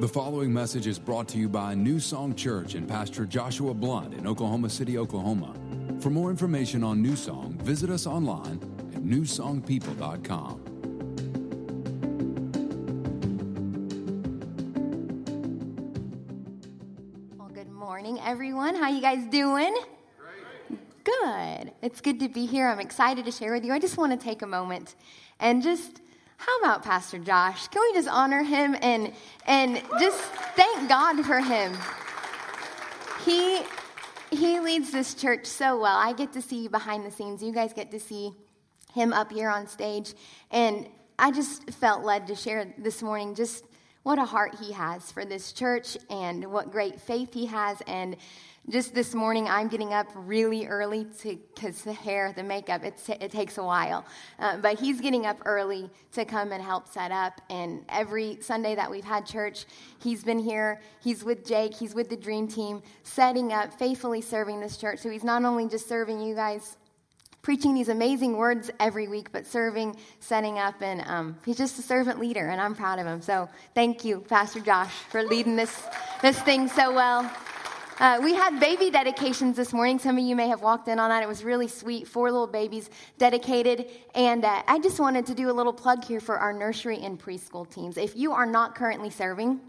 The following message is brought to you by New Song Church and Pastor Joshua Blunt in Oklahoma City, Oklahoma. For more information on New Song, visit us online at newsongpeople.com. Well, good morning, everyone. How you guys doing? Good. It's good to be here. I'm excited to share with you. I just want to take a moment and just how about Pastor Josh? Can we just honor him and and just thank God for him? He he leads this church so well. I get to see you behind the scenes. You guys get to see him up here on stage and I just felt led to share this morning just what a heart he has for this church and what great faith he has and just this morning i'm getting up really early because the hair the makeup. It takes a while. Uh, but he's getting up early to come and help set up. And every sunday that we've had church he's been here. He's with jake. He's with the dream team setting up faithfully serving this church. So he's not only just serving you guys preaching these amazing words every week, but serving, setting up, and um, he's just a servant leader, and I'm proud of him. So thank you, Pastor Josh, for leading this, this thing so well. Uh, we had baby dedications this morning. Some of you may have walked in on that. It was really sweet. Four little babies dedicated. And uh, I just wanted to do a little plug here for our nursery and preschool teams. If you are not currently serving,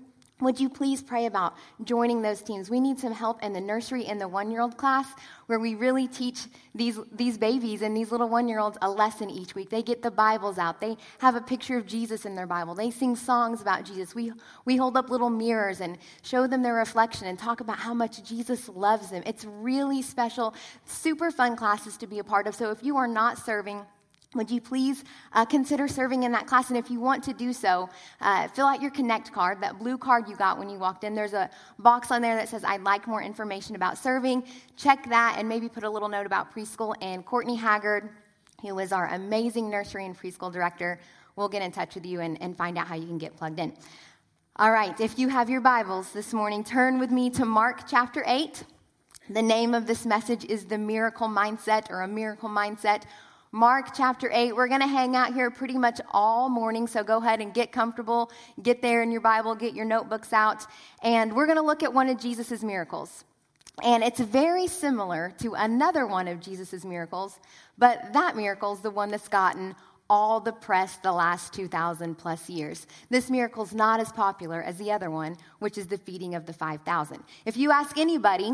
would you please pray about joining those teams? We need some help in the nursery and the one year old class where we really teach these, these babies and these little one year olds a lesson each week. They get the Bibles out, they have a picture of Jesus in their Bible, they sing songs about Jesus. We, we hold up little mirrors and show them their reflection and talk about how much Jesus loves them. It's really special, super fun classes to be a part of. So if you are not serving, would you please uh, consider serving in that class? And if you want to do so, uh, fill out your Connect card, that blue card you got when you walked in. There's a box on there that says, I'd like more information about serving. Check that and maybe put a little note about preschool. And Courtney Haggard, who is our amazing nursery and preschool director, will get in touch with you and, and find out how you can get plugged in. All right, if you have your Bibles this morning, turn with me to Mark chapter 8. The name of this message is The Miracle Mindset or A Miracle Mindset Mark chapter 8. We're going to hang out here pretty much all morning, so go ahead and get comfortable, get there in your Bible, get your notebooks out, and we're going to look at one of Jesus' miracles. And it's very similar to another one of Jesus' miracles, but that miracle is the one that's gotten all the press the last 2,000 plus years. This miracle is not as popular as the other one, which is the feeding of the 5,000. If you ask anybody,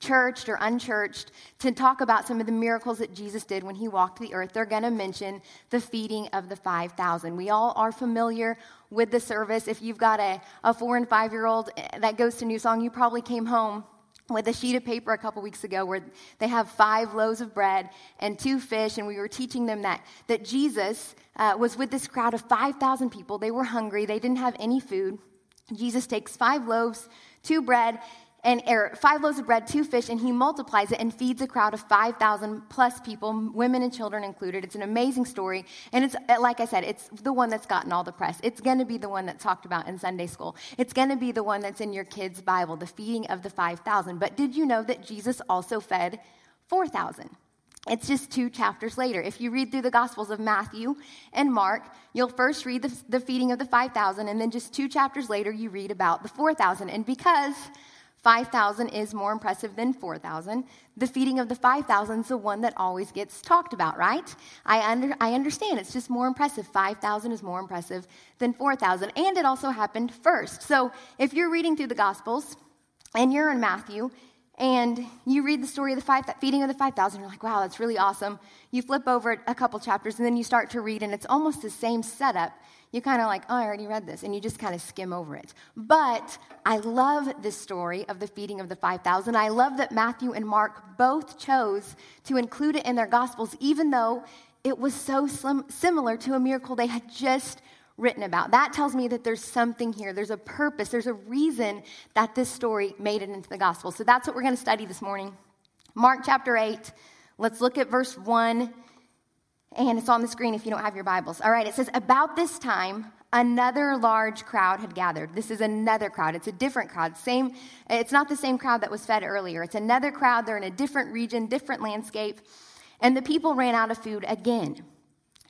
churched or unchurched, to talk about some of the miracles that Jesus did when he walked the earth, they're going to mention the feeding of the 5,000. We all are familiar with the service. If you've got a, a four and five year old that goes to New Song, you probably came home with a sheet of paper a couple weeks ago where they have five loaves of bread and two fish, and we were teaching them that, that Jesus uh, was with this crowd of 5,000 people. They were hungry, they didn't have any food. Jesus takes five loaves, two bread, and er, five loaves of bread, two fish, and he multiplies it and feeds a crowd of 5,000 plus people, women and children included. It's an amazing story. And it's, uh, like I said, it's the one that's gotten all the press. It's going to be the one that's talked about in Sunday school. It's going to be the one that's in your kids' Bible, the feeding of the 5,000. But did you know that Jesus also fed 4,000? It's just two chapters later. If you read through the Gospels of Matthew and Mark, you'll first read the, the feeding of the 5,000, and then just two chapters later, you read about the 4,000. And because 5,000 is more impressive than 4,000. The feeding of the 5,000 is the one that always gets talked about, right? I, under, I understand it's just more impressive. 5,000 is more impressive than 4,000. And it also happened first. So if you're reading through the Gospels and you're in Matthew and you read the story of the five, feeding of the 5,000, you're like, wow, that's really awesome. You flip over a couple chapters and then you start to read, and it's almost the same setup You're kind of like, oh, I already read this, and you just kind of skim over it. But I love this story of the feeding of the 5,000. I love that Matthew and Mark both chose to include it in their Gospels, even though it was so slim, similar to a miracle they had just written about. That tells me that there's something here. There's a purpose. There's a reason that this story made it into the gospel. So that's what we're going to study this morning. Mark chapter 8. Let's look at verse 1 and it's on the screen if you don't have your Bibles. All right, it says, About this time, another large crowd had gathered. This is another crowd. It's a different crowd. Same, it's not the same crowd that was fed earlier. It's another crowd. They're in a different region, different landscape. And the people ran out of food again.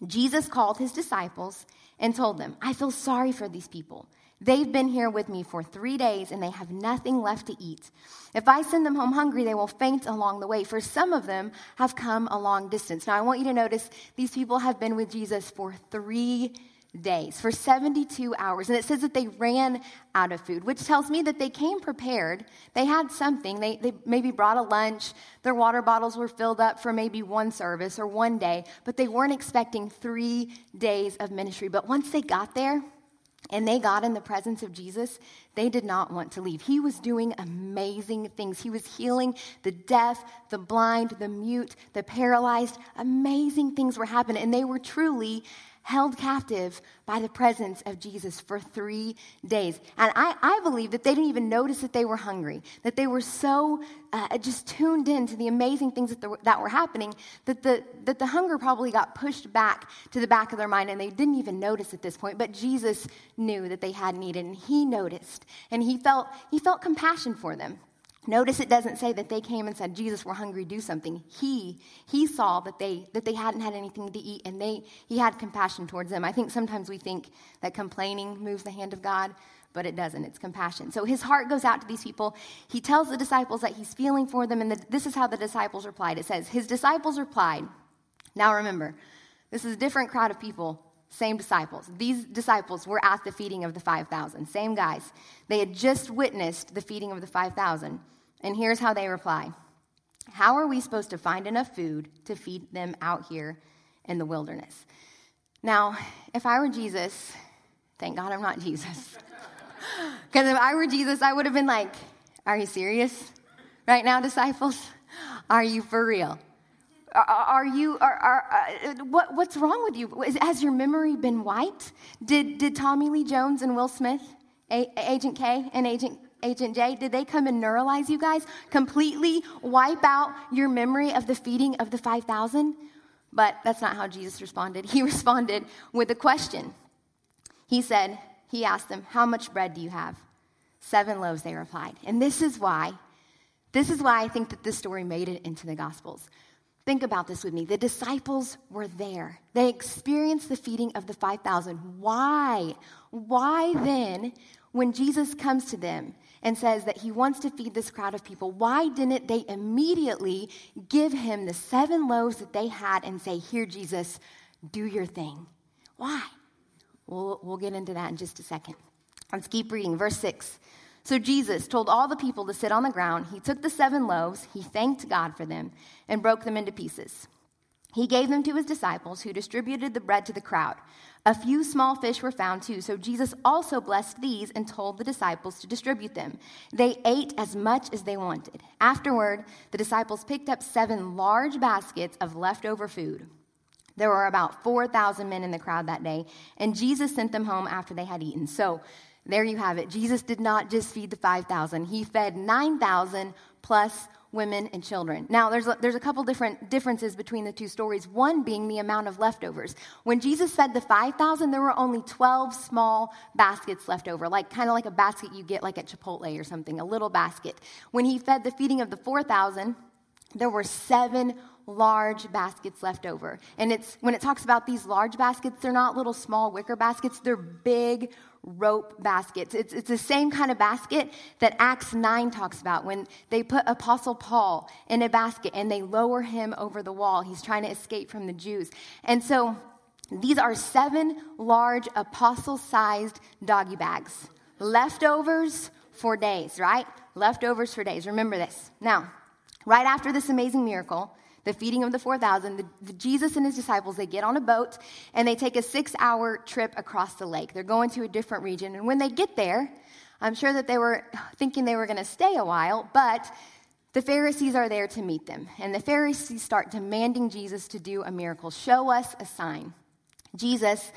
Jesus called his disciples and told them, I feel sorry for these people. They've been here with me for three days and they have nothing left to eat. If I send them home hungry, they will faint along the way, for some of them have come a long distance. Now, I want you to notice these people have been with Jesus for three days, for 72 hours. And it says that they ran out of food, which tells me that they came prepared. They had something. They, they maybe brought a lunch. Their water bottles were filled up for maybe one service or one day, but they weren't expecting three days of ministry. But once they got there, and they got in the presence of Jesus, they did not want to leave. He was doing amazing things. He was healing the deaf, the blind, the mute, the paralyzed. Amazing things were happening, and they were truly held captive by the presence of Jesus for three days. And I, I believe that they didn't even notice that they were hungry, that they were so uh, just tuned in to the amazing things that, the, that were happening that the, that the hunger probably got pushed back to the back of their mind and they didn't even notice at this point. But Jesus knew that they had needed and he noticed and he felt, he felt compassion for them. Notice it doesn't say that they came and said, Jesus, we're hungry, do something. He, he saw that they, that they hadn't had anything to eat and they, he had compassion towards them. I think sometimes we think that complaining moves the hand of God, but it doesn't. It's compassion. So his heart goes out to these people. He tells the disciples that he's feeling for them, and the, this is how the disciples replied. It says, His disciples replied. Now remember, this is a different crowd of people same disciples. These disciples were at the feeding of the 5,000, same guys. They had just witnessed the feeding of the 5,000. And here's how they reply How are we supposed to find enough food to feed them out here in the wilderness? Now, if I were Jesus, thank God I'm not Jesus. Because if I were Jesus, I would have been like, Are you serious right now, disciples? Are you for real? Are, you, are, are, uh, what, what's wrong with you? Has your memory been wiped? Did, did Tommy Lee Jones and Will Smith, A- Agent K and Agent Agent J, did they come and neuralyze you guys? Completely wipe out your memory of the feeding of the 5,000? But that's not how Jesus responded. He responded with a question. He said, He asked them, How much bread do you have? Seven loaves, they replied. And this is why, this is why I think that this story made it into the Gospels. Think about this with me. The disciples were there. They experienced the feeding of the 5,000. Why? Why then, when Jesus comes to them and says that he wants to feed this crowd of people, why didn't they immediately give him the seven loaves that they had and say, Here, Jesus, do your thing? Why? We'll, we'll get into that in just a second. Let's keep reading. Verse 6. So Jesus told all the people to sit on the ground. He took the seven loaves, he thanked God for them, and broke them into pieces. He gave them to his disciples, who distributed the bread to the crowd. A few small fish were found too, so Jesus also blessed these and told the disciples to distribute them. They ate as much as they wanted. Afterward, the disciples picked up seven large baskets of leftover food. There were about 4,000 men in the crowd that day, and Jesus sent them home after they had eaten. So there you have it. Jesus did not just feed the 5,000, he fed 9,000 plus women, and children. Now, there's a, there's a couple different differences between the two stories, one being the amount of leftovers. When Jesus fed the 5,000, there were only 12 small baskets left over, like kind of like a basket you get like at Chipotle or something, a little basket. When he fed the feeding of the 4,000, there were seven large baskets left over. And it's when it talks about these large baskets, they're not little small wicker baskets, they're big rope baskets. It's, it's the same kind of basket that Acts 9 talks about when they put Apostle Paul in a basket and they lower him over the wall. He's trying to escape from the Jews. And so these are seven large apostle sized doggy bags. Leftovers for days, right? Leftovers for days. Remember this. Now, right after this amazing miracle, the feeding of the 4,000, the, the, Jesus and his disciples, they get on a boat and they take a six hour trip across the lake. They're going to a different region. And when they get there, I'm sure that they were thinking they were going to stay a while, but the Pharisees are there to meet them. And the Pharisees start demanding Jesus to do a miracle. Show us a sign. Jesus,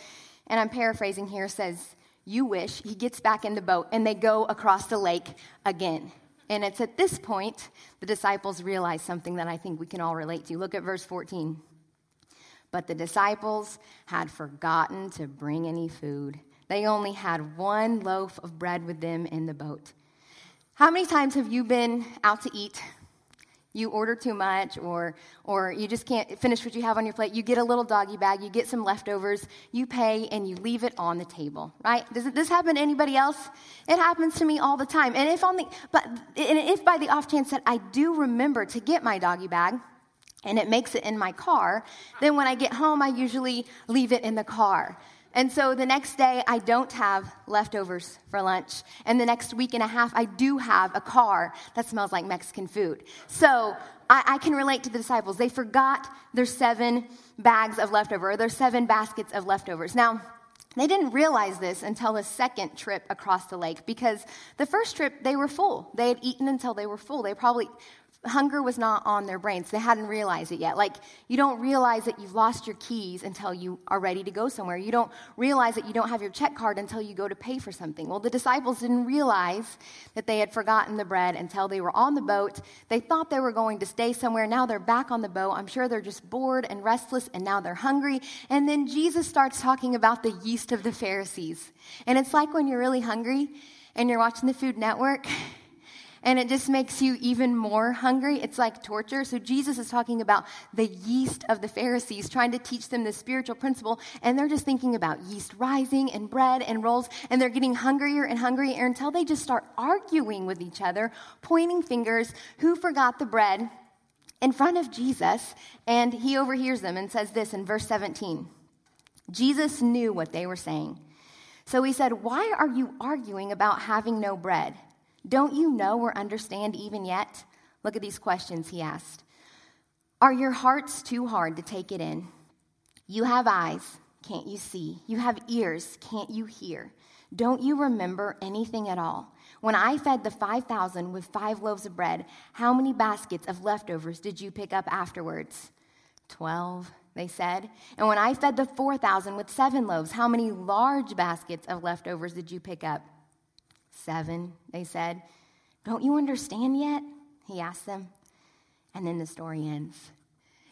and I'm paraphrasing here, says, You wish. He gets back in the boat and they go across the lake again. And it's at this point the disciples realize something that I think we can all relate to. Look at verse 14. But the disciples had forgotten to bring any food. They only had one loaf of bread with them in the boat. How many times have you been out to eat? You order too much, or, or you just can't finish what you have on your plate. You get a little doggy bag, you get some leftovers, you pay, and you leave it on the table, right? Does this happen to anybody else? It happens to me all the time. And if, on the, but, and if by the off chance that I do remember to get my doggy bag, and it makes it in my car, then when I get home, I usually leave it in the car. And so the next day, I don't have leftovers for lunch. And the next week and a half, I do have a car that smells like Mexican food. So I, I can relate to the disciples. They forgot their seven bags of leftover, or their seven baskets of leftovers. Now, they didn't realize this until the second trip across the lake because the first trip they were full. They had eaten until they were full. They probably hunger was not on their brains. They hadn't realized it yet. Like, you don't realize that you've lost your keys until you are ready to go somewhere. You don't realize that you don't have your check card until you go to pay for something. Well, the disciples didn't realize that they had forgotten the bread until they were on the boat. They thought they were going to stay somewhere. Now they're back on the boat. I'm sure they're just bored and restless, and now they're hungry. And then Jesus starts talking about the yeast of the Pharisees. And it's like when you're really hungry and you're watching the Food Network and it just makes you even more hungry. It's like torture. So Jesus is talking about the yeast of the Pharisees, trying to teach them the spiritual principle, and they're just thinking about yeast rising and bread and rolls, and they're getting hungrier and hungrier until they just start arguing with each other, pointing fingers, who forgot the bread in front of Jesus, and he overhears them and says this in verse 17. Jesus knew what they were saying. So he said, Why are you arguing about having no bread? Don't you know or understand even yet? Look at these questions he asked. Are your hearts too hard to take it in? You have eyes, can't you see? You have ears, can't you hear? Don't you remember anything at all? When I fed the 5,000 with five loaves of bread, how many baskets of leftovers did you pick up afterwards? Twelve, they said. And when I fed the 4,000 with seven loaves, how many large baskets of leftovers did you pick up? Seven, they said. Don't you understand yet? He asked them. And then the story ends.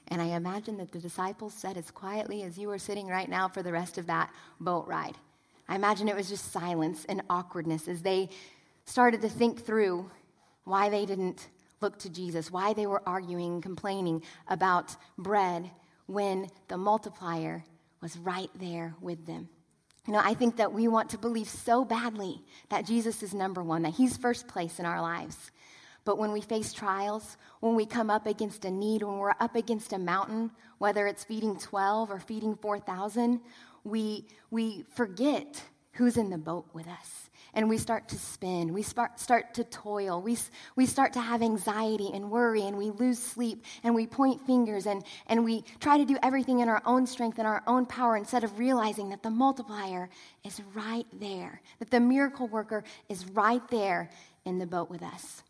And I imagine that the disciples said as quietly as you are sitting right now for the rest of that boat ride. I imagine it was just silence and awkwardness as they started to think through why they didn't look to Jesus, why they were arguing complaining about bread when the multiplier was right there with them. You know, I think that we want to believe so badly that Jesus is number one, that he's first place in our lives. But when we face trials, when we come up against a need, when we're up against a mountain, whether it's feeding 12 or feeding 4,000, we, we forget who's in the boat with us and we start to spin. We start, start to toil. We, we start to have anxiety and worry, and we lose sleep, and we point fingers, and, and we try to do everything in our own strength and our own power instead of realizing that the multiplier is right there, that the miracle worker is right there in the boat with us.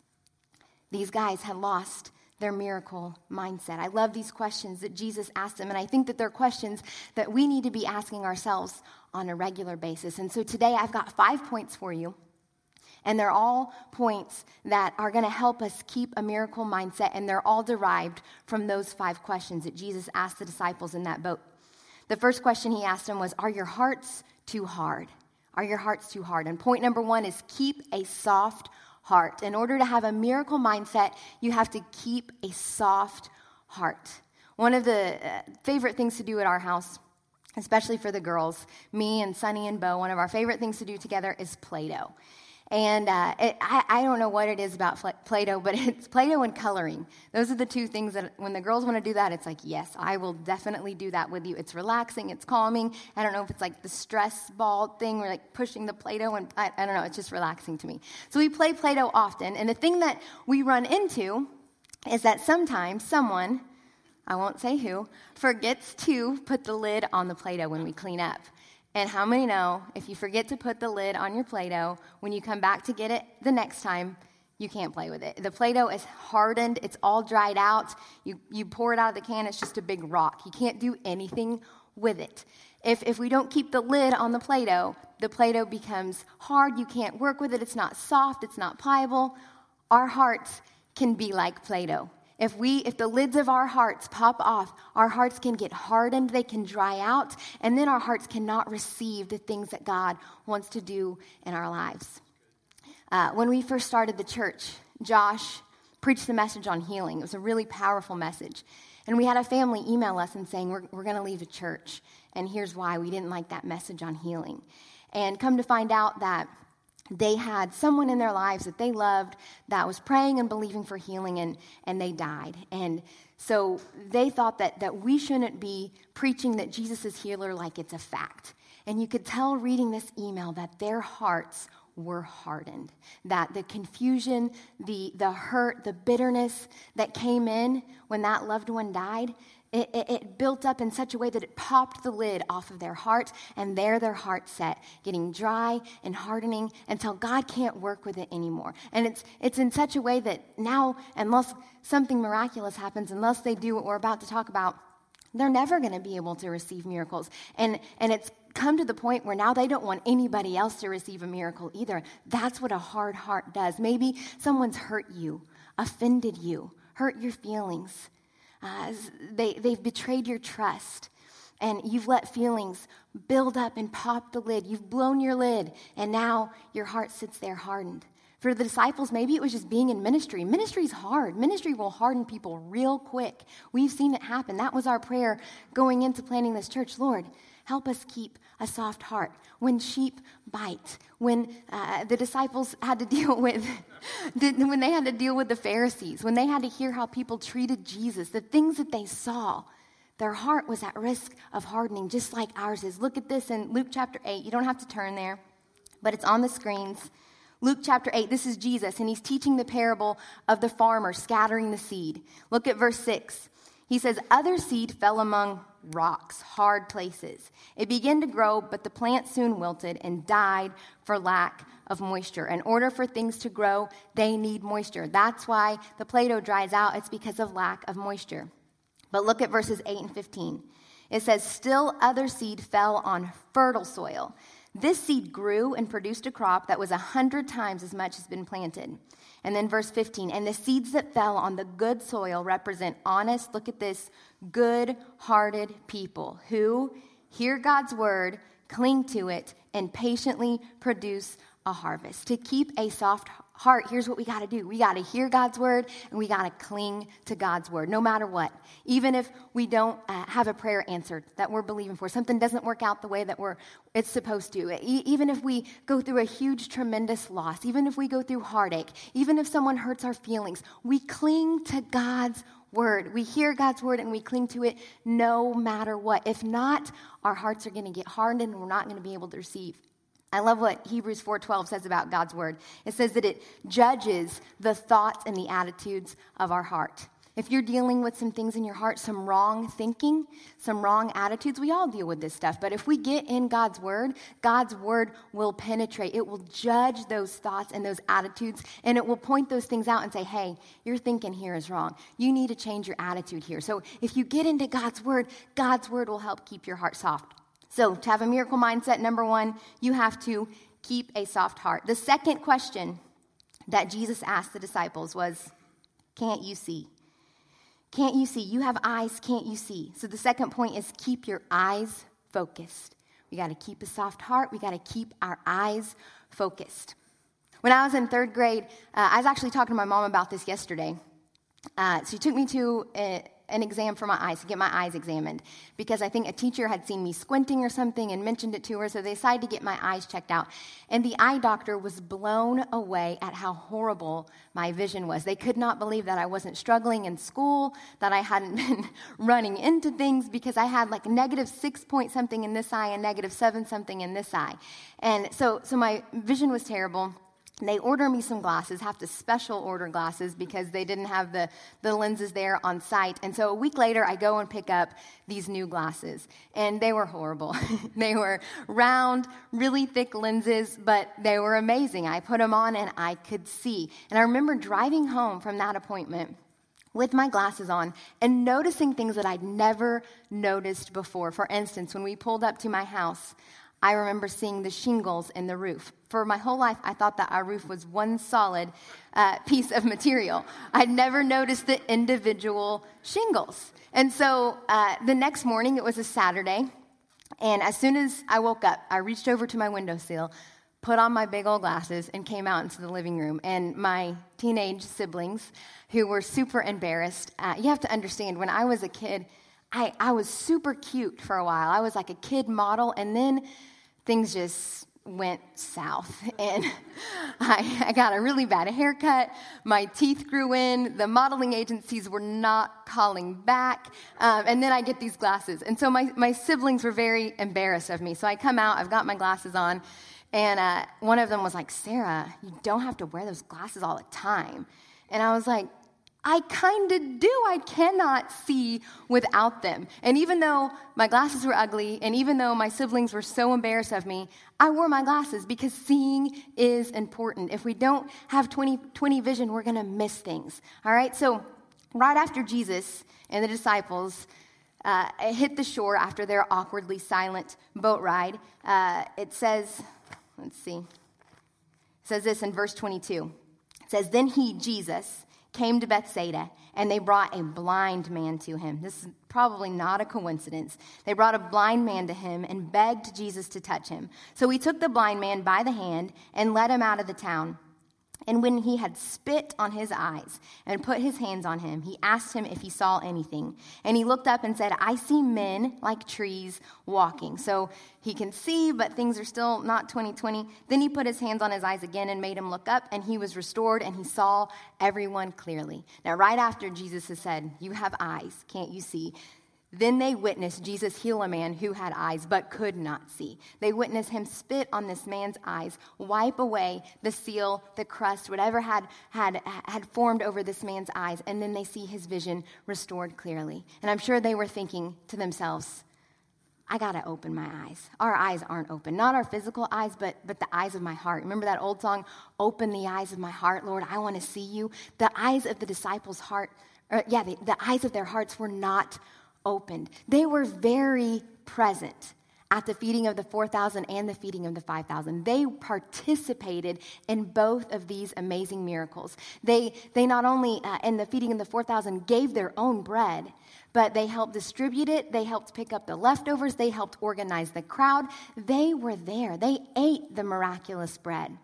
These guys had lost their miracle mindset. I love these questions that Jesus asked them, and I think that they're questions that we need to be asking ourselves on a regular basis. And so today I've got five points for you. And they're all points that are going to help us keep a miracle mindset, and they're all derived from those five questions that Jesus asked the disciples in that boat. The first question he asked them was Are your hearts too hard? Are your hearts too hard? And point number one is keep a soft heart. In order to have a miracle mindset, you have to keep a soft heart. One of the uh, favorite things to do at our house especially for the girls. Me and Sunny and Bo, one of our favorite things to do together is Play Doh. And uh, it, I, I, don't know what it is about Play Doh, but it's Play Doh and coloring. Those are the two things that when the girls want to do that, it's like, yes, I will definitely do that with you. It's relaxing, it's calming. I don't know if it's like the stress ball thing or like pushing the Play Doh, and I, I don't know, it's just relaxing to me. So we play Play Doh often. And the thing that we run into is that sometimes someone I won't say who, forgets to put the lid on the Play Doh when we clean up. And how many know if you forget to put the lid on your Play Doh, when you come back to get it the next time, you can't play with it. The Play Doh is hardened, it's all dried out. You, you pour it out of the can, it's just a big rock. You can't do anything with it. If, if we don't keep the lid on the Play Doh, the Play Doh becomes hard. You can't work with it. It's not soft, it's not pliable. Our hearts can be like Play Doh. If we if the lids of our hearts pop off, our hearts can get hardened, they can dry out, and then our hearts cannot receive the things that God wants to do in our lives. Uh, when we first started the church, Josh preached the message on healing. It was a really powerful message. And we had a family email us and saying, We're, we're going to leave the church. And here's why we didn't like that message on healing. And come to find out that they had someone in their lives that they loved that was praying and believing for healing, and, and they died. And so they thought that, that we shouldn't be preaching that Jesus is healer like it's a fact. And you could tell reading this email that their hearts were hardened. That the confusion, the, the hurt, the bitterness that came in when that loved one died, it, it, it, built up in such a way that it popped the lid off of their heart, and there their heart set, getting dry and hardening until God can't work with it anymore. And it's, it's in such a way that now, unless something miraculous happens, unless they do what we're about to talk about, they're never going to be able to receive miracles. And, and it's come to the point where now they don't want anybody else to receive a miracle either. That's what a hard heart does. Maybe someone's hurt you, offended you, hurt your feelings. Uh, they, they've betrayed your trust. And you've let feelings build up and pop the lid. You've blown your lid, and now your heart sits there hardened. For the disciples, maybe it was just being in ministry. Ministry's hard. Ministry will harden people real quick. We've seen it happen. That was our prayer going into planning this church. Lord, help us keep a soft heart. When sheep bite, when uh, the disciples had to deal with, when they had to deal with the Pharisees, when they had to hear how people treated Jesus, the things that they saw, their heart was at risk of hardening, just like ours is. Look at this in Luke chapter 8. You don't have to turn there, but it's on the screens. Luke chapter 8, this is Jesus, and he's teaching the parable of the farmer scattering the seed. Look at verse 6. He says, Other seed fell among rocks, hard places. It began to grow, but the plant soon wilted and died for lack of moisture. In order for things to grow, they need moisture. That's why the Play Doh dries out, it's because of lack of moisture. But look at verses 8 and 15. It says, Still other seed fell on fertile soil. This seed grew and produced a crop that was a hundred times as much as been planted. And then verse 15, and the seeds that fell on the good soil represent honest, look at this, good hearted people who hear God's word, cling to it, and patiently produce a harvest. To keep a soft heart, here's what we got to do we got to hear God's word and we got to cling to God's word, no matter what. Even if we don't uh, have a prayer answered that we're believing for, something doesn't work out the way that we're, it's supposed to. E- even if we go through a huge, tremendous loss, even if we go through heartache, even if someone hurts our feelings, we cling to God's word. We hear God's word and we cling to it no matter what. If not, our hearts are going to get hardened and we're not going to be able to receive. I love what Hebrews 4:12 says about God's word. It says that it judges the thoughts and the attitudes of our heart. If you're dealing with some things in your heart, some wrong thinking, some wrong attitudes, we all deal with this stuff. But if we get in God's word, God's word will penetrate. It will judge those thoughts and those attitudes, and it will point those things out and say, hey, your thinking here is wrong. You need to change your attitude here. So if you get into God's word, God's word will help keep your heart soft. So, to have a miracle mindset, number one, you have to keep a soft heart. The second question that Jesus asked the disciples was, Can't you see? Can't you see? You have eyes, can't you see? So, the second point is keep your eyes focused. We got to keep a soft heart, we got to keep our eyes focused. When I was in third grade, uh, I was actually talking to my mom about this yesterday. Uh, she took me to a, an exam for my eyes, to get my eyes examined, because I think a teacher had seen me squinting or something and mentioned it to her, so they decided to get my eyes checked out. And the eye doctor was blown away at how horrible my vision was. They could not believe that I wasn't struggling in school, that I hadn't been running into things, because I had like negative six point something in this eye and negative seven something in this eye. And so, so my vision was terrible they order me some glasses, have to special order glasses because they didn't have the, the lenses there on site. And so a week later, I go and pick up these new glasses, and they were horrible. they were round, really thick lenses, but they were amazing. I put them on and I could see. And I remember driving home from that appointment with my glasses on and noticing things that I'd never noticed before. For instance, when we pulled up to my house, I remember seeing the shingles in the roof. For my whole life, I thought that our roof was one solid uh, piece of material. I'd never noticed the individual shingles. And so uh, the next morning, it was a Saturday, and as soon as I woke up, I reached over to my windowsill, put on my big old glasses, and came out into the living room. And my teenage siblings, who were super embarrassed, uh, you have to understand, when I was a kid, I, I was super cute for a while. I was like a kid model, and then things just went south. And I, I, got a really bad haircut. My teeth grew in. The modeling agencies were not calling back. Um, and then I get these glasses. And so my, my siblings were very embarrassed of me. So I come out, I've got my glasses on. And uh, one of them was like, Sarah, you don't have to wear those glasses all the time. And I was like, I kind of do. I cannot see without them. And even though my glasses were ugly, and even though my siblings were so embarrassed of me, I wore my glasses because seeing is important. If we don't have 20 20 vision, we're going to miss things. All right? So, right after Jesus and the disciples uh, hit the shore after their awkwardly silent boat ride, uh, it says, let's see, it says this in verse 22. It says, Then he, Jesus, came to Bethsaida, and they brought a blind man to him. This is probably not a coincidence. They brought a blind man to him and begged Jesus to touch him. So he took the blind man by the hand and led him out of the town. And when he had spit on his eyes and put his hands on him, he asked him if he saw anything. And he looked up and said, I see men like trees walking. So he can see, but things are still not 2020. Then he put his hands on his eyes again and made him look up, and he was restored, and he saw everyone clearly. Now, right after Jesus has said, You have eyes, can't you see? Then they witnessed Jesus heal a man who had eyes but could not see. They witnessed him spit on this man's eyes, wipe away the seal, the crust, whatever had, had, had formed over this man's eyes, and then they see his vision restored clearly. And I'm sure they were thinking to themselves, I got to open my eyes. Our eyes aren't open. Not our physical eyes, but, but the eyes of my heart. Remember that old song, Open the Eyes of My Heart, Lord, I want to see you? The eyes of the disciples' heart, or, yeah, the, the eyes of their hearts were not opened. They were very present at the feeding of the 4,000 and the feeding of the 5,000. They participated in both of these amazing miracles. They, they not only, uh, in the feeding of the 4,000, gave their own bread, but they helped distribute it. They helped pick up the leftovers. They helped organize the crowd. They were there. They ate the miraculous bread.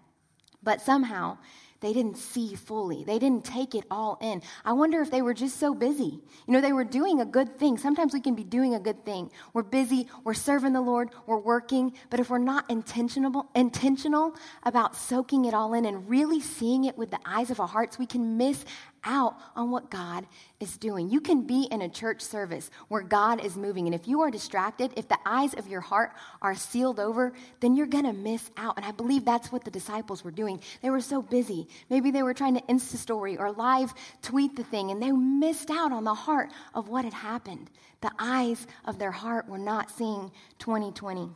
But somehow, they didn't see fully. They didn't take it all in. I wonder if they were just so busy. You know, they were doing a good thing. Sometimes we can be doing a good thing. We're busy, we're serving the Lord, we're working, but if we're not intentional about soaking it all in and really seeing it with the eyes of our hearts, we can miss out on what God is doing. You can be in a church service where God is moving. And if you are distracted, if the eyes of your heart are sealed over, then you're going to miss out. And I believe that's what the disciples were doing. They were so busy. Maybe they were trying to Insta story or live tweet the thing, and they missed out on the heart of what had happened. The eyes of their heart were not seeing 2020.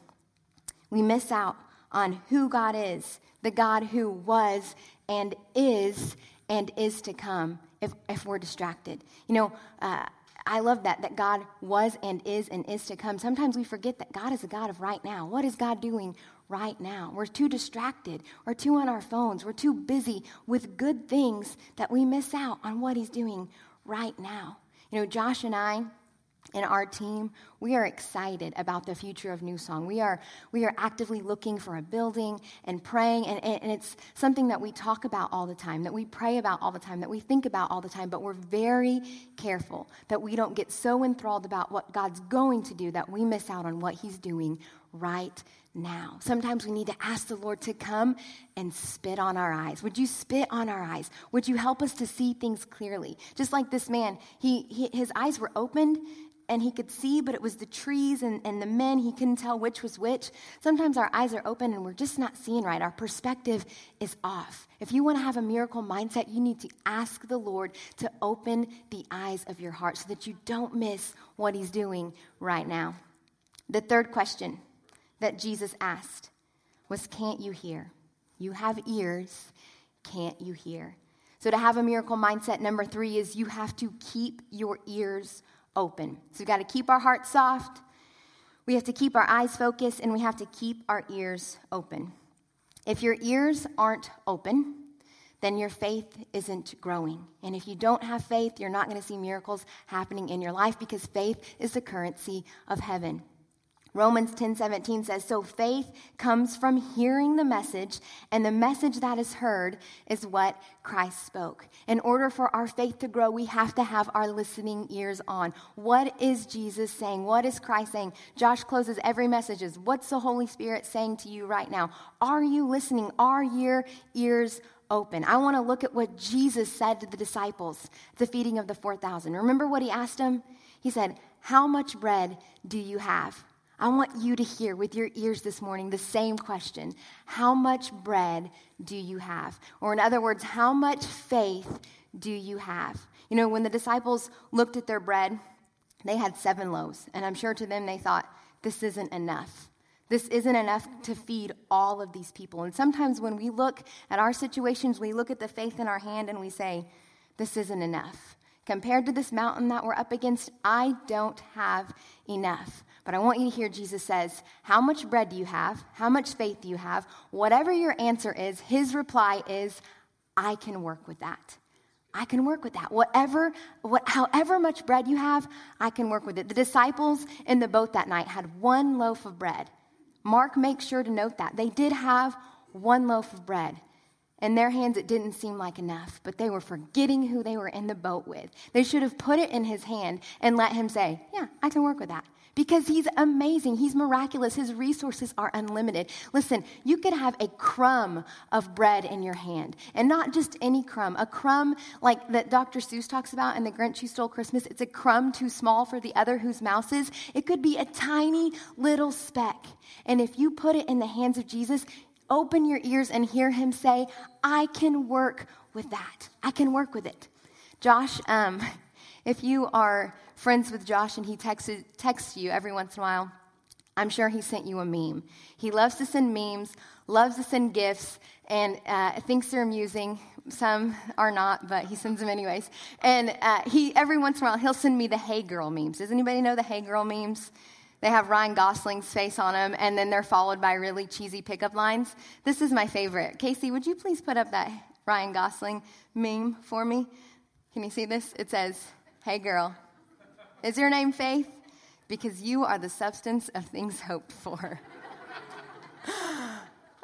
We miss out on who God is, the God who was and is and is to come if, if we're distracted. You know, uh, I love that, that God was and is and is to come. Sometimes we forget that God is a God of right now. What is God doing right now? We're too distracted. We're too on our phones. We're too busy with good things that we miss out on what He's doing right now. You know, Josh and I, and our team, we are excited about the future of New Song. We are, we are actively looking for a building and praying, and, and it's something that we talk about all the time, that we pray about all the time, that we think about all the time, but we're very careful that we don't get so enthralled about what God's going to do that we miss out on what He's doing right now. Sometimes we need to ask the Lord to come and spit on our eyes. Would you spit on our eyes? Would you help us to see things clearly? Just like this man, he, he his eyes were opened and he could see, but it was the trees and, and the men. He couldn't tell which was which. Sometimes our eyes are open and we're just not seeing right. Our perspective is off. If you want to have a miracle mindset, you need to ask the Lord to open the eyes of your heart so that you don't miss what he's doing right now. The third question that Jesus asked was Can't you hear? You have ears, can't you hear? So, to have a miracle mindset, number three is you have to keep your ears open. So we've got to keep our hearts soft, we have to keep our eyes focused, and we have to keep our ears open. If your ears aren't open, then your faith isn't growing. And if you don't have faith, you're not going to see miracles happening in your life because faith is the currency of heaven. Romans 10:17 says, So faith comes from hearing the message, and the message that is heard is what Christ spoke. In order for our faith to grow, we have to have our listening ears on. What is Jesus saying? What is Christ saying? Josh closes every message as, What's the Holy Spirit saying to you right now? Are you listening? Are your ears open? I want to look at what Jesus said to the disciples the feeding of the 4,000. Remember what he asked them? He said, How much bread do you have? I want you to hear with your ears this morning the same question How much bread do you have? Or, in other words, how much faith do you have? You know, when the disciples looked at their bread, they had seven loaves. And I'm sure to them they thought, This isn't enough. This isn't enough to feed all of these people. And sometimes when we look at our situations, we look at the faith in our hand and we say, This isn't enough. Compared to this mountain that we're up against, I don't have enough. But I want you to hear Jesus says, How much bread do you have? How much faith do you have? Whatever your answer is, his reply is, I can work with that. I can work with that. Whatever, what, however much bread you have, I can work with it. The disciples in the boat that night had one loaf of bread. Mark makes sure to note that. They did have one loaf of bread. In their hands, it didn't seem like enough, but they were forgetting who they were in the boat with. They should have put it in his hand and let him say, Yeah, I can work with that because he's amazing. He's miraculous. His resources are unlimited. Listen, you could have a crumb of bread in your hand, and not just any crumb, a crumb like that Dr. Seuss talks about in The Grinch Who Stole Christmas. It's a crumb too small for the other whose mouse is. It could be a tiny little speck. And if you put it in the hands of Jesus, open your ears and hear him say, I can work with that. I can work with it. Josh, um, if you are friends with Josh and he texts, texts you every once in a while, I'm sure he sent you a meme. He loves to send memes, loves to send gifts, and uh, thinks they're amusing. Some are not, but he sends them anyways. And uh, he every once in a while he'll send me the Hey Girl memes. Does anybody know the Hey Girl memes? They have Ryan Gosling's face on them, and then they're followed by really cheesy pickup lines. This is my favorite. Casey, would you please put up that Ryan Gosling meme for me? Can you see this? It says, Hey girl, is your name Faith? Because you are the substance of things hoped for.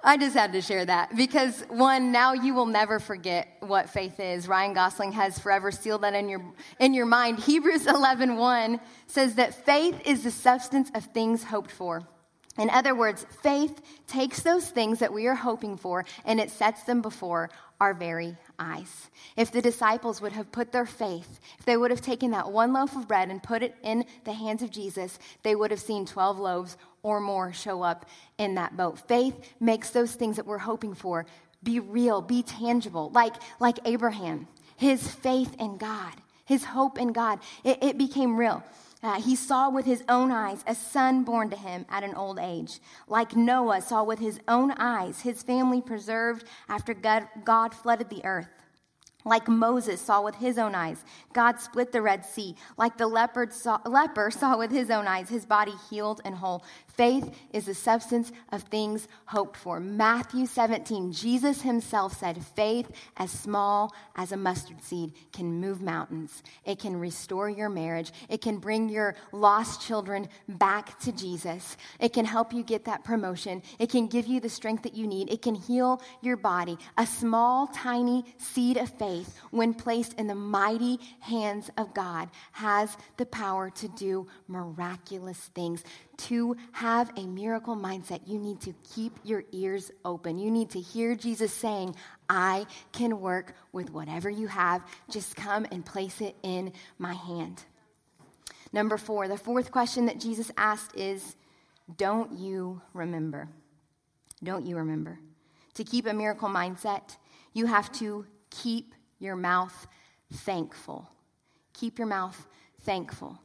I just had to share that because one, now you will never forget what faith is. Ryan Gosling has forever sealed that in your in your mind. Hebrews 11:1 1 says that faith is the substance of things hoped for. In other words, faith takes those things that we are hoping for and it sets them before our very eyes. If the disciples would have put their faith, if they would have taken that one loaf of bread and put it in the hands of Jesus, they would have seen 12 loaves or more show up in that boat. Faith makes those things that we're hoping for be real, be tangible, like, like Abraham, his faith in God, his hope in God. It, it became real. Uh, he saw with his own eyes a son born to him at an old age. Like Noah saw with his own eyes his family preserved after God, God flooded the earth. Like Moses saw with his own eyes, God split the Red Sea. Like the leopard saw, leper saw with his own eyes, his body healed and whole. Faith is the substance of things hoped for. Matthew 17, Jesus himself said, Faith as small as a mustard seed can move mountains. It can restore your marriage. It can bring your lost children back to Jesus. It can help you get that promotion. It can give you the strength that you need. It can heal your body. A small, tiny seed of faith, when placed in the mighty hands of God, has the power to do miraculous things to have a miracle mindset, you need to keep your ears open. You need to hear Jesus saying, I can work with whatever you have. Just come and place it in my hand. Number four, the fourth question that Jesus asked is, Don't you remember? Don't you remember? To keep a miracle mindset, you have to keep your mouth thankful. Keep your mouth thankful.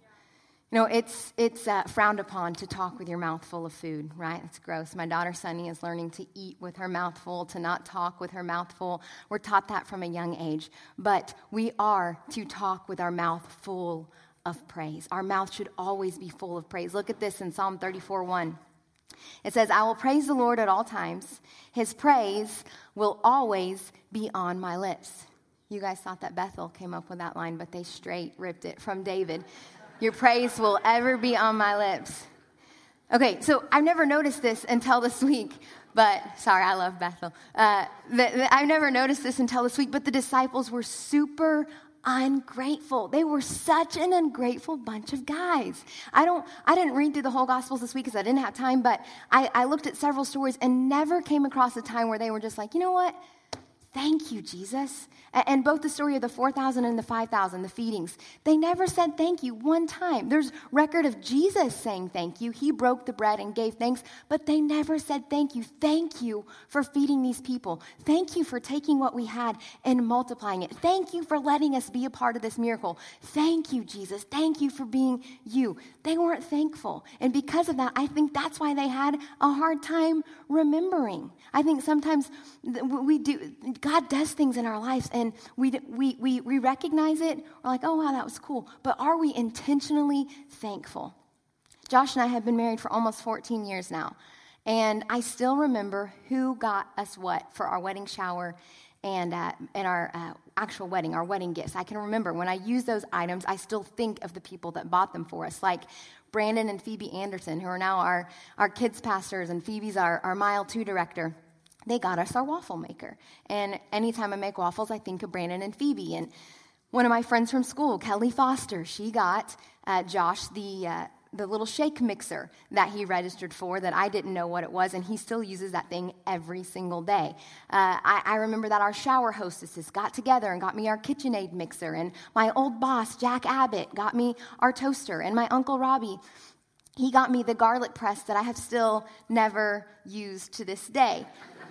You know, it's, it's uh, frowned upon to talk with your mouth full of food, right? It's gross. My daughter Sunny is learning to eat with her mouth full, to not talk with her mouth full. We're taught that from a young age. But we are to talk with our mouth full of praise. Our mouth should always be full of praise. Look at this in Psalm 34 1. It says, I will praise the Lord at all times. His praise will always be on my lips. You guys thought that Bethel came up with that line, but they straight ripped it from David. Your praise will ever be on my lips. Okay, so I've never noticed this until this week, but sorry, I love Bethel. Uh, the, the, I've never noticed this until this week, but the disciples were super ungrateful. They were such an ungrateful bunch of guys. I don't I didn't read through the whole gospels this week because I didn't have time, but I, I looked at several stories and never came across a time where they were just like, you know what? Thank you, Jesus. And both the story of the 4,000 and the 5,000, the feedings, they never said thank you one time. There's record of Jesus saying thank you. He broke the bread and gave thanks, but they never said thank you. Thank you for feeding these people. Thank you for taking what we had and multiplying it. Thank you for letting us be a part of this miracle. Thank you, Jesus. Thank you for being you. They weren't thankful. And because of that, I think that's why they had a hard time remembering. I think sometimes we do, God does things in our lives and we, we, we, we recognize it. We're like, oh, wow, that was cool. But are we intentionally thankful? Josh and I have been married for almost 14 years now. And I still remember who got us what for our wedding shower and, uh, and our uh, actual wedding, our wedding gifts. I can remember when I use those items, I still think of the people that bought them for us, like Brandon and Phoebe Anderson, who are now our, our kids' pastors, and Phoebe's our, our Mile 2 director they got us our waffle maker. And anytime I make waffles, I think of Brandon and Phoebe. And one of my friends from school, Kelly Foster, she got uh, Josh the, uh, the little shake mixer that he registered for that I didn't know what it was, and he still uses that thing every single day. Uh, I, I, remember that our shower hostesses got together and got me our KitchenAid mixer, and my old boss, Jack Abbott, got me our toaster, and my Uncle Robbie he got me the garlic press that I have still never used to this day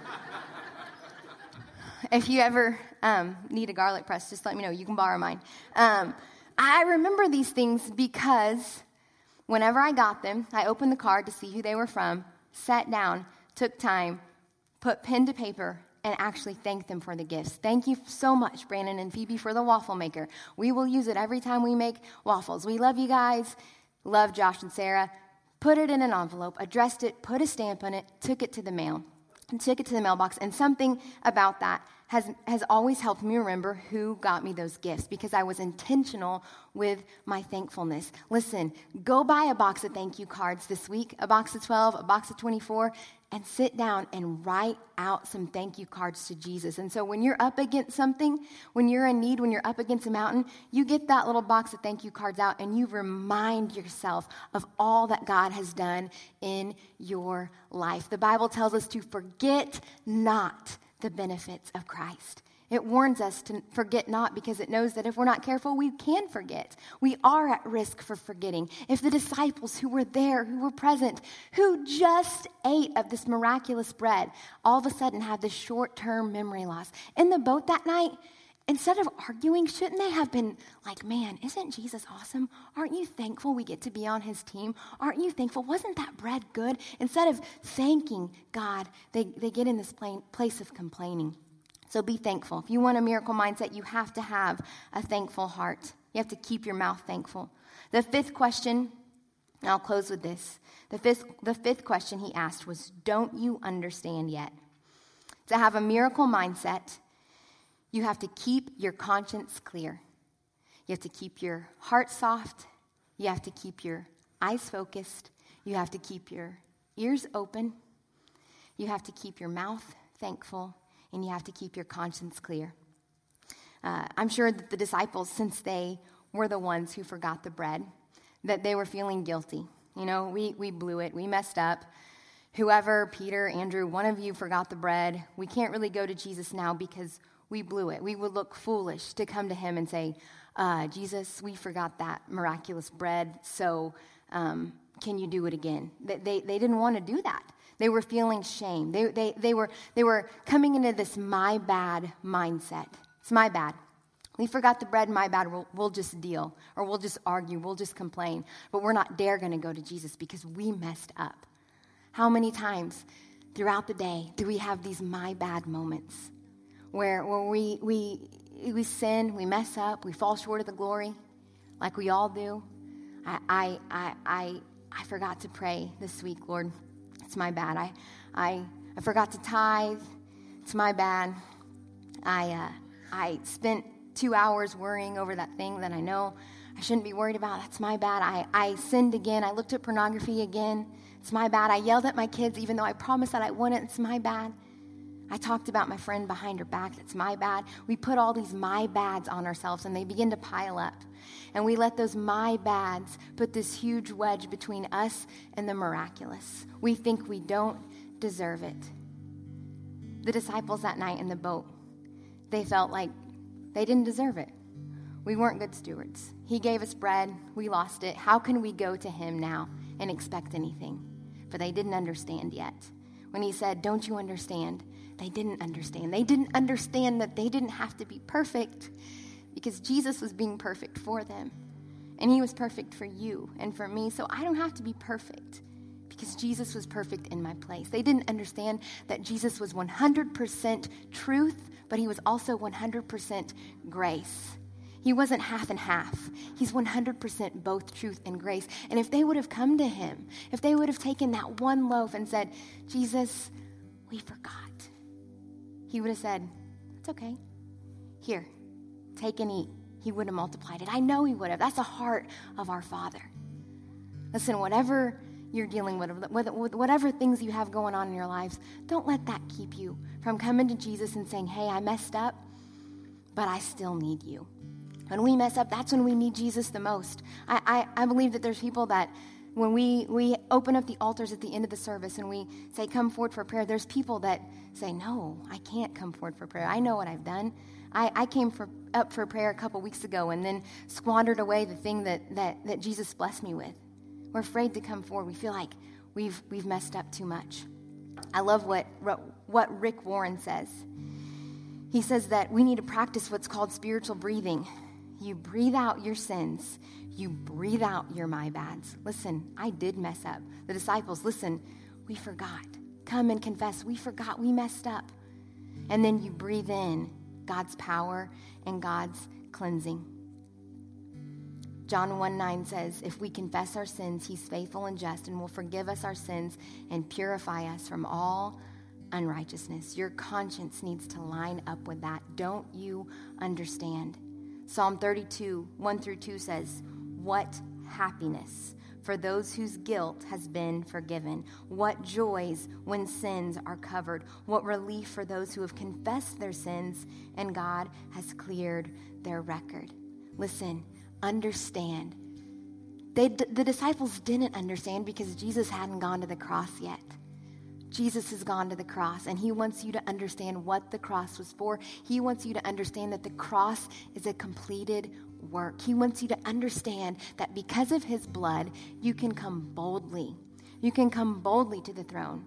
if you ever um, need a garlic press, just let me know. You can borrow mine. Um, I remember these things because whenever I got them, I opened the card to see who they were from, sat down, took time, put pen to paper, and actually thanked them for the gifts. Thank you so much, Brandon and Phoebe, for the waffle maker. We will use it every time we make waffles. We love you guys. Love Josh and Sarah. Put it in an envelope, addressed it, put a stamp on it, took it to the mail and took it to the mailbox. And something about that has, has always helped me remember who got me those gifts because I was intentional with my thankfulness. Listen, go buy a box of thank you cards this week, a box of 12, a box of 24, and sit down and write out some thank you cards to Jesus. And so when you're up against something, when you're in need, when you're up against a mountain, you get that little box of thank you cards out and you remind yourself of all that God has done in your life. The Bible tells us to forget not the benefits of Christ. It warns us to forget not because it knows that if we're not careful, we can forget. We are at risk for forgetting. If the disciples who were there, who were present, who just ate of this miraculous bread, all of a sudden have this short term memory loss. In the boat that night, instead of arguing, shouldn't they have been like, man, isn't Jesus awesome? Aren't you thankful we get to be on his team? Aren't you thankful? Wasn't that bread good? Instead of thanking God, they, they get in this place of complaining. So be thankful. If you want a miracle mindset, you have to have a thankful heart. You have to keep your mouth thankful. The fifth question, and I'll close with this. The fifth, the fifth question he asked was, Don't you understand yet? To have a miracle mindset, you have to keep your conscience clear. You have to keep your heart soft. You have to keep your eyes focused. You have to keep your ears open. You have to keep your mouth thankful. And you have to keep your conscience clear. Uh, I'm sure that the disciples, since they were the ones who forgot the bread, that they were feeling guilty. You know, we, we blew it, we messed up. Whoever, Peter, Andrew, one of you forgot the bread. We can't really go to Jesus now because we blew it. We would look foolish to come to him and say, uh, Jesus, we forgot that miraculous bread, so um, can you do it again? They, they, they didn't want to do that. They were feeling shame. They, they, they, were, they were coming into this my bad mindset. It's my bad. We forgot the bread, my bad. We'll, we'll just deal, or we'll just argue, we'll just complain. But we're not dare going to go to Jesus because we messed up. How many times throughout the day do we have these my bad moments? where, where we, we, we sin, we mess up, we fall short of the glory, like we all do. I, I, I, I, I forgot to pray this week, Lord. It's my bad. I, I, I forgot to tithe. It's my bad. I, uh, I spent two hours worrying over that thing that I know I shouldn't be worried about. That's my bad. I, I sinned again. I looked at pornography again. It's my bad. I yelled at my kids even though I promised that I wouldn't. It's my bad. I talked about my friend behind her back. That's my bad. We put all these my bads on ourselves and they begin to pile up. And we let those my bads put this huge wedge between us and the miraculous. We think we don't deserve it. The disciples that night in the boat, they felt like they didn't deserve it. We weren't good stewards. He gave us bread, we lost it. How can we go to him now and expect anything? But they didn't understand yet. When he said, Don't you understand? They didn't understand. They didn't understand that they didn't have to be perfect because Jesus was being perfect for them. And he was perfect for you and for me. So I don't have to be perfect because Jesus was perfect in my place. They didn't understand that Jesus was 100% truth, but he was also 100% grace. He wasn't half and half. He's 100% both truth and grace. And if they would have come to him, if they would have taken that one loaf and said, Jesus, we forgot, he would have said, It's okay. Here, take and eat. He would have multiplied it. I know he would have. That's the heart of our Father. Listen, whatever you're dealing with, whatever things you have going on in your lives, don't let that keep you from coming to Jesus and saying, Hey, I messed up, but I still need you. When we mess up, that's when we need Jesus the most. I, I, I believe that there's people that when we, we open up the altars at the end of the service and we say, Come forward for prayer, there's people that say, No, I can't come forward for prayer. I know what I've done. I, I came for, up for prayer a couple weeks ago and then squandered away the thing that, that, that Jesus blessed me with. We're afraid to come forward. We feel like we've, we've messed up too much. I love what, what Rick Warren says. He says that we need to practice what's called spiritual breathing. You breathe out your sins, you breathe out your my bads. Listen, I did mess up. The disciples, listen, we forgot. Come and confess, we forgot, we messed up. And then you breathe in God's power and God's cleansing. John 1 9 says, If we confess our sins, he's faithful and just and will forgive us our sins and purify us from all unrighteousness. Your conscience needs to line up with that. Don't you understand? Psalm 32, 1 through 2 says, What happiness for those whose guilt has been forgiven. What joys when sins are covered. What relief for those who have confessed their sins and God has cleared their record. Listen, understand. They, the disciples didn't understand because Jesus hadn't gone to the cross yet. Jesus has gone to the cross and he wants you to understand what the cross was for. He wants you to understand that the cross is a completed work. He wants you to understand that because of his blood, you can come boldly. You can come boldly to the throne,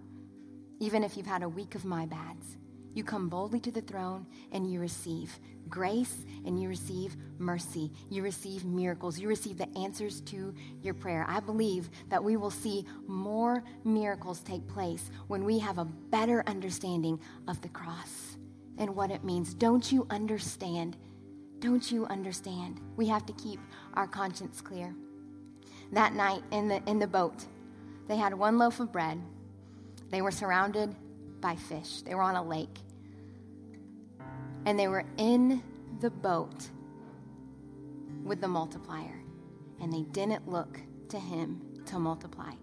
even if you've had a week of my bads. You come boldly to the throne and you receive grace and you receive mercy. You receive miracles. You receive the answers to your prayer. I believe that we will see more miracles take place when we have a better understanding of the cross and what it means. Don't you understand? Don't you understand? We have to keep our conscience clear. That night in the, in the boat, they had one loaf of bread. They were surrounded by fish. They were on a lake. And they were in the boat with the multiplier. And they didn't look to him to multiply.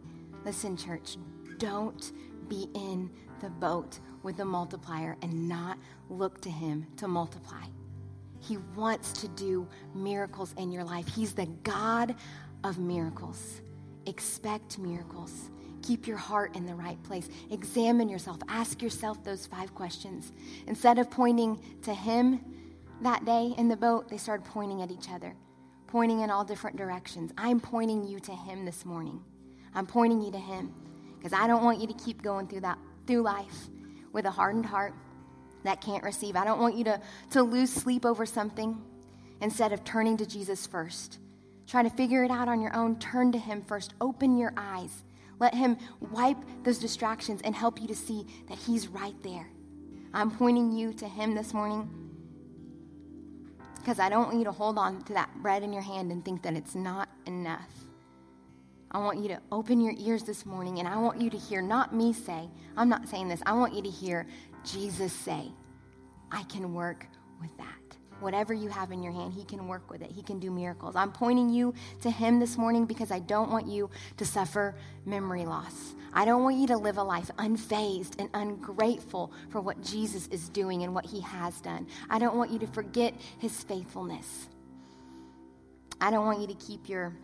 Listen, church, don't be in the boat with the multiplier and not look to him to multiply. He wants to do miracles in your life. He's the God of miracles. Expect miracles. Keep your heart in the right place. Examine yourself. Ask yourself those five questions. Instead of pointing to him that day in the boat, they started pointing at each other, pointing in all different directions. I'm pointing you to him this morning. I'm pointing you to him because I don't want you to keep going through that through life with a hardened heart that can't receive. I don't want you to, to lose sleep over something instead of turning to Jesus first. Try to figure it out on your own, turn to him first. Open your eyes let Him wipe those distractions and help you to see that He's right there. I'm pointing you to Him this morning because I don't want you to hold on to that bread in your hand and think that it's not enough. I want you to open your ears this morning and I want you to hear, not me say, I'm not saying this, I want you to hear Jesus say, I can work with that. Whatever you have in your hand, He can work with it. He can do miracles. I'm pointing you to Him this morning because I don't want you to suffer memory loss. I don't want you to live a life unfazed and ungrateful for what Jesus is doing and what He has done. I don't want you to forget His faithfulness. I don't want you to keep your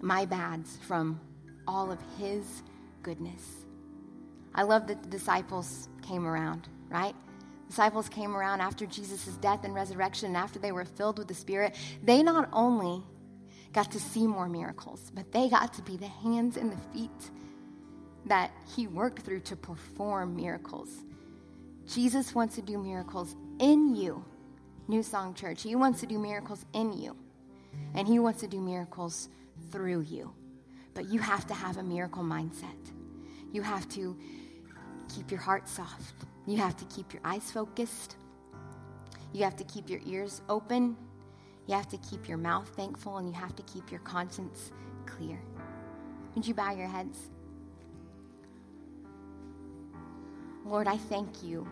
my bads from all of His goodness. I love that the disciples came around, right? Disciples came around after Jesus' death and resurrection, and after they were filled with the Spirit, they not only got to see more miracles, but they got to be the hands and the feet that He worked through to perform miracles. Jesus wants to do miracles in you, New Song Church. He wants to do miracles in you, and He wants to do miracles through you. But you have to have a miracle mindset. You have to keep your heart soft. You have to keep your eyes focused. You have to keep your ears open. You have to keep your mouth thankful, and you have to keep your conscience clear. Would you bow your heads? Lord, I thank you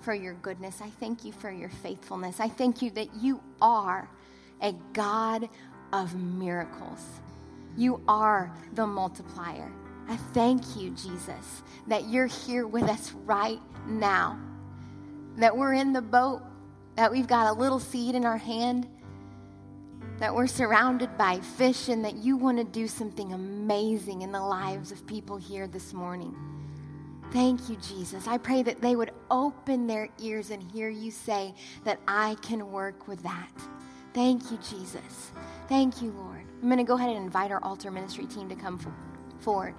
for your goodness. I thank you for your faithfulness. I thank you that you are a God of miracles. You are the multiplier. I thank you, Jesus, that you're here with us right now, that we're in the boat, that we've got a little seed in our hand, that we're surrounded by fish, and that you want to do something amazing in the lives of people here this morning. Thank you, Jesus. I pray that they would open their ears and hear you say that I can work with that. Thank you, Jesus. Thank you, Lord. I'm going to go ahead and invite our altar ministry team to come forward.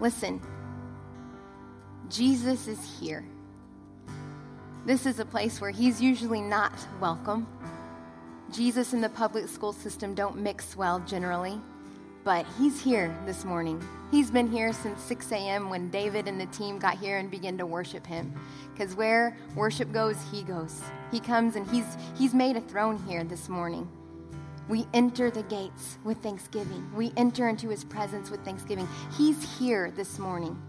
Listen, Jesus is here. This is a place where he's usually not welcome. Jesus and the public school system don't mix well generally, but he's here this morning. He's been here since 6 a.m. when David and the team got here and began to worship him. Because where worship goes, he goes. He comes and he's, he's made a throne here this morning. We enter the gates with thanksgiving. We enter into his presence with thanksgiving. He's here this morning.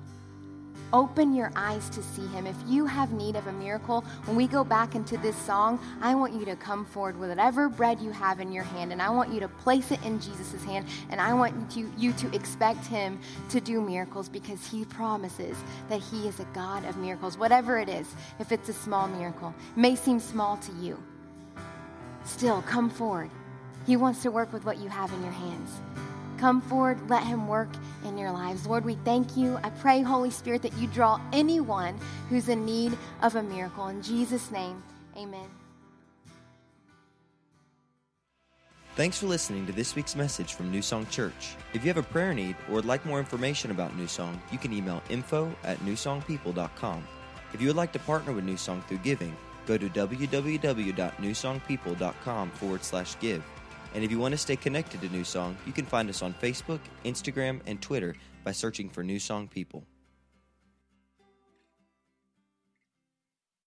Open your eyes to see him. If you have need of a miracle, when we go back into this song, I want you to come forward with whatever bread you have in your hand, and I want you to place it in Jesus' hand, and I want you, you to expect him to do miracles because he promises that he is a God of miracles. Whatever it is, if it's a small miracle, may seem small to you, still come forward. He wants to work with what you have in your hands. Come forward, let Him work in your lives. Lord, we thank you. I pray, Holy Spirit, that you draw anyone who's in need of a miracle. In Jesus' name, amen. Thanks for listening to this week's message from New Song Church. If you have a prayer need or would like more information about New Song, you can email info at newsongpeople.com. If you would like to partner with New Song through giving, go to www.newsongpeople.com forward slash give. And if you want to stay connected to New Song, you can find us on Facebook, Instagram, and Twitter by searching for New Song People.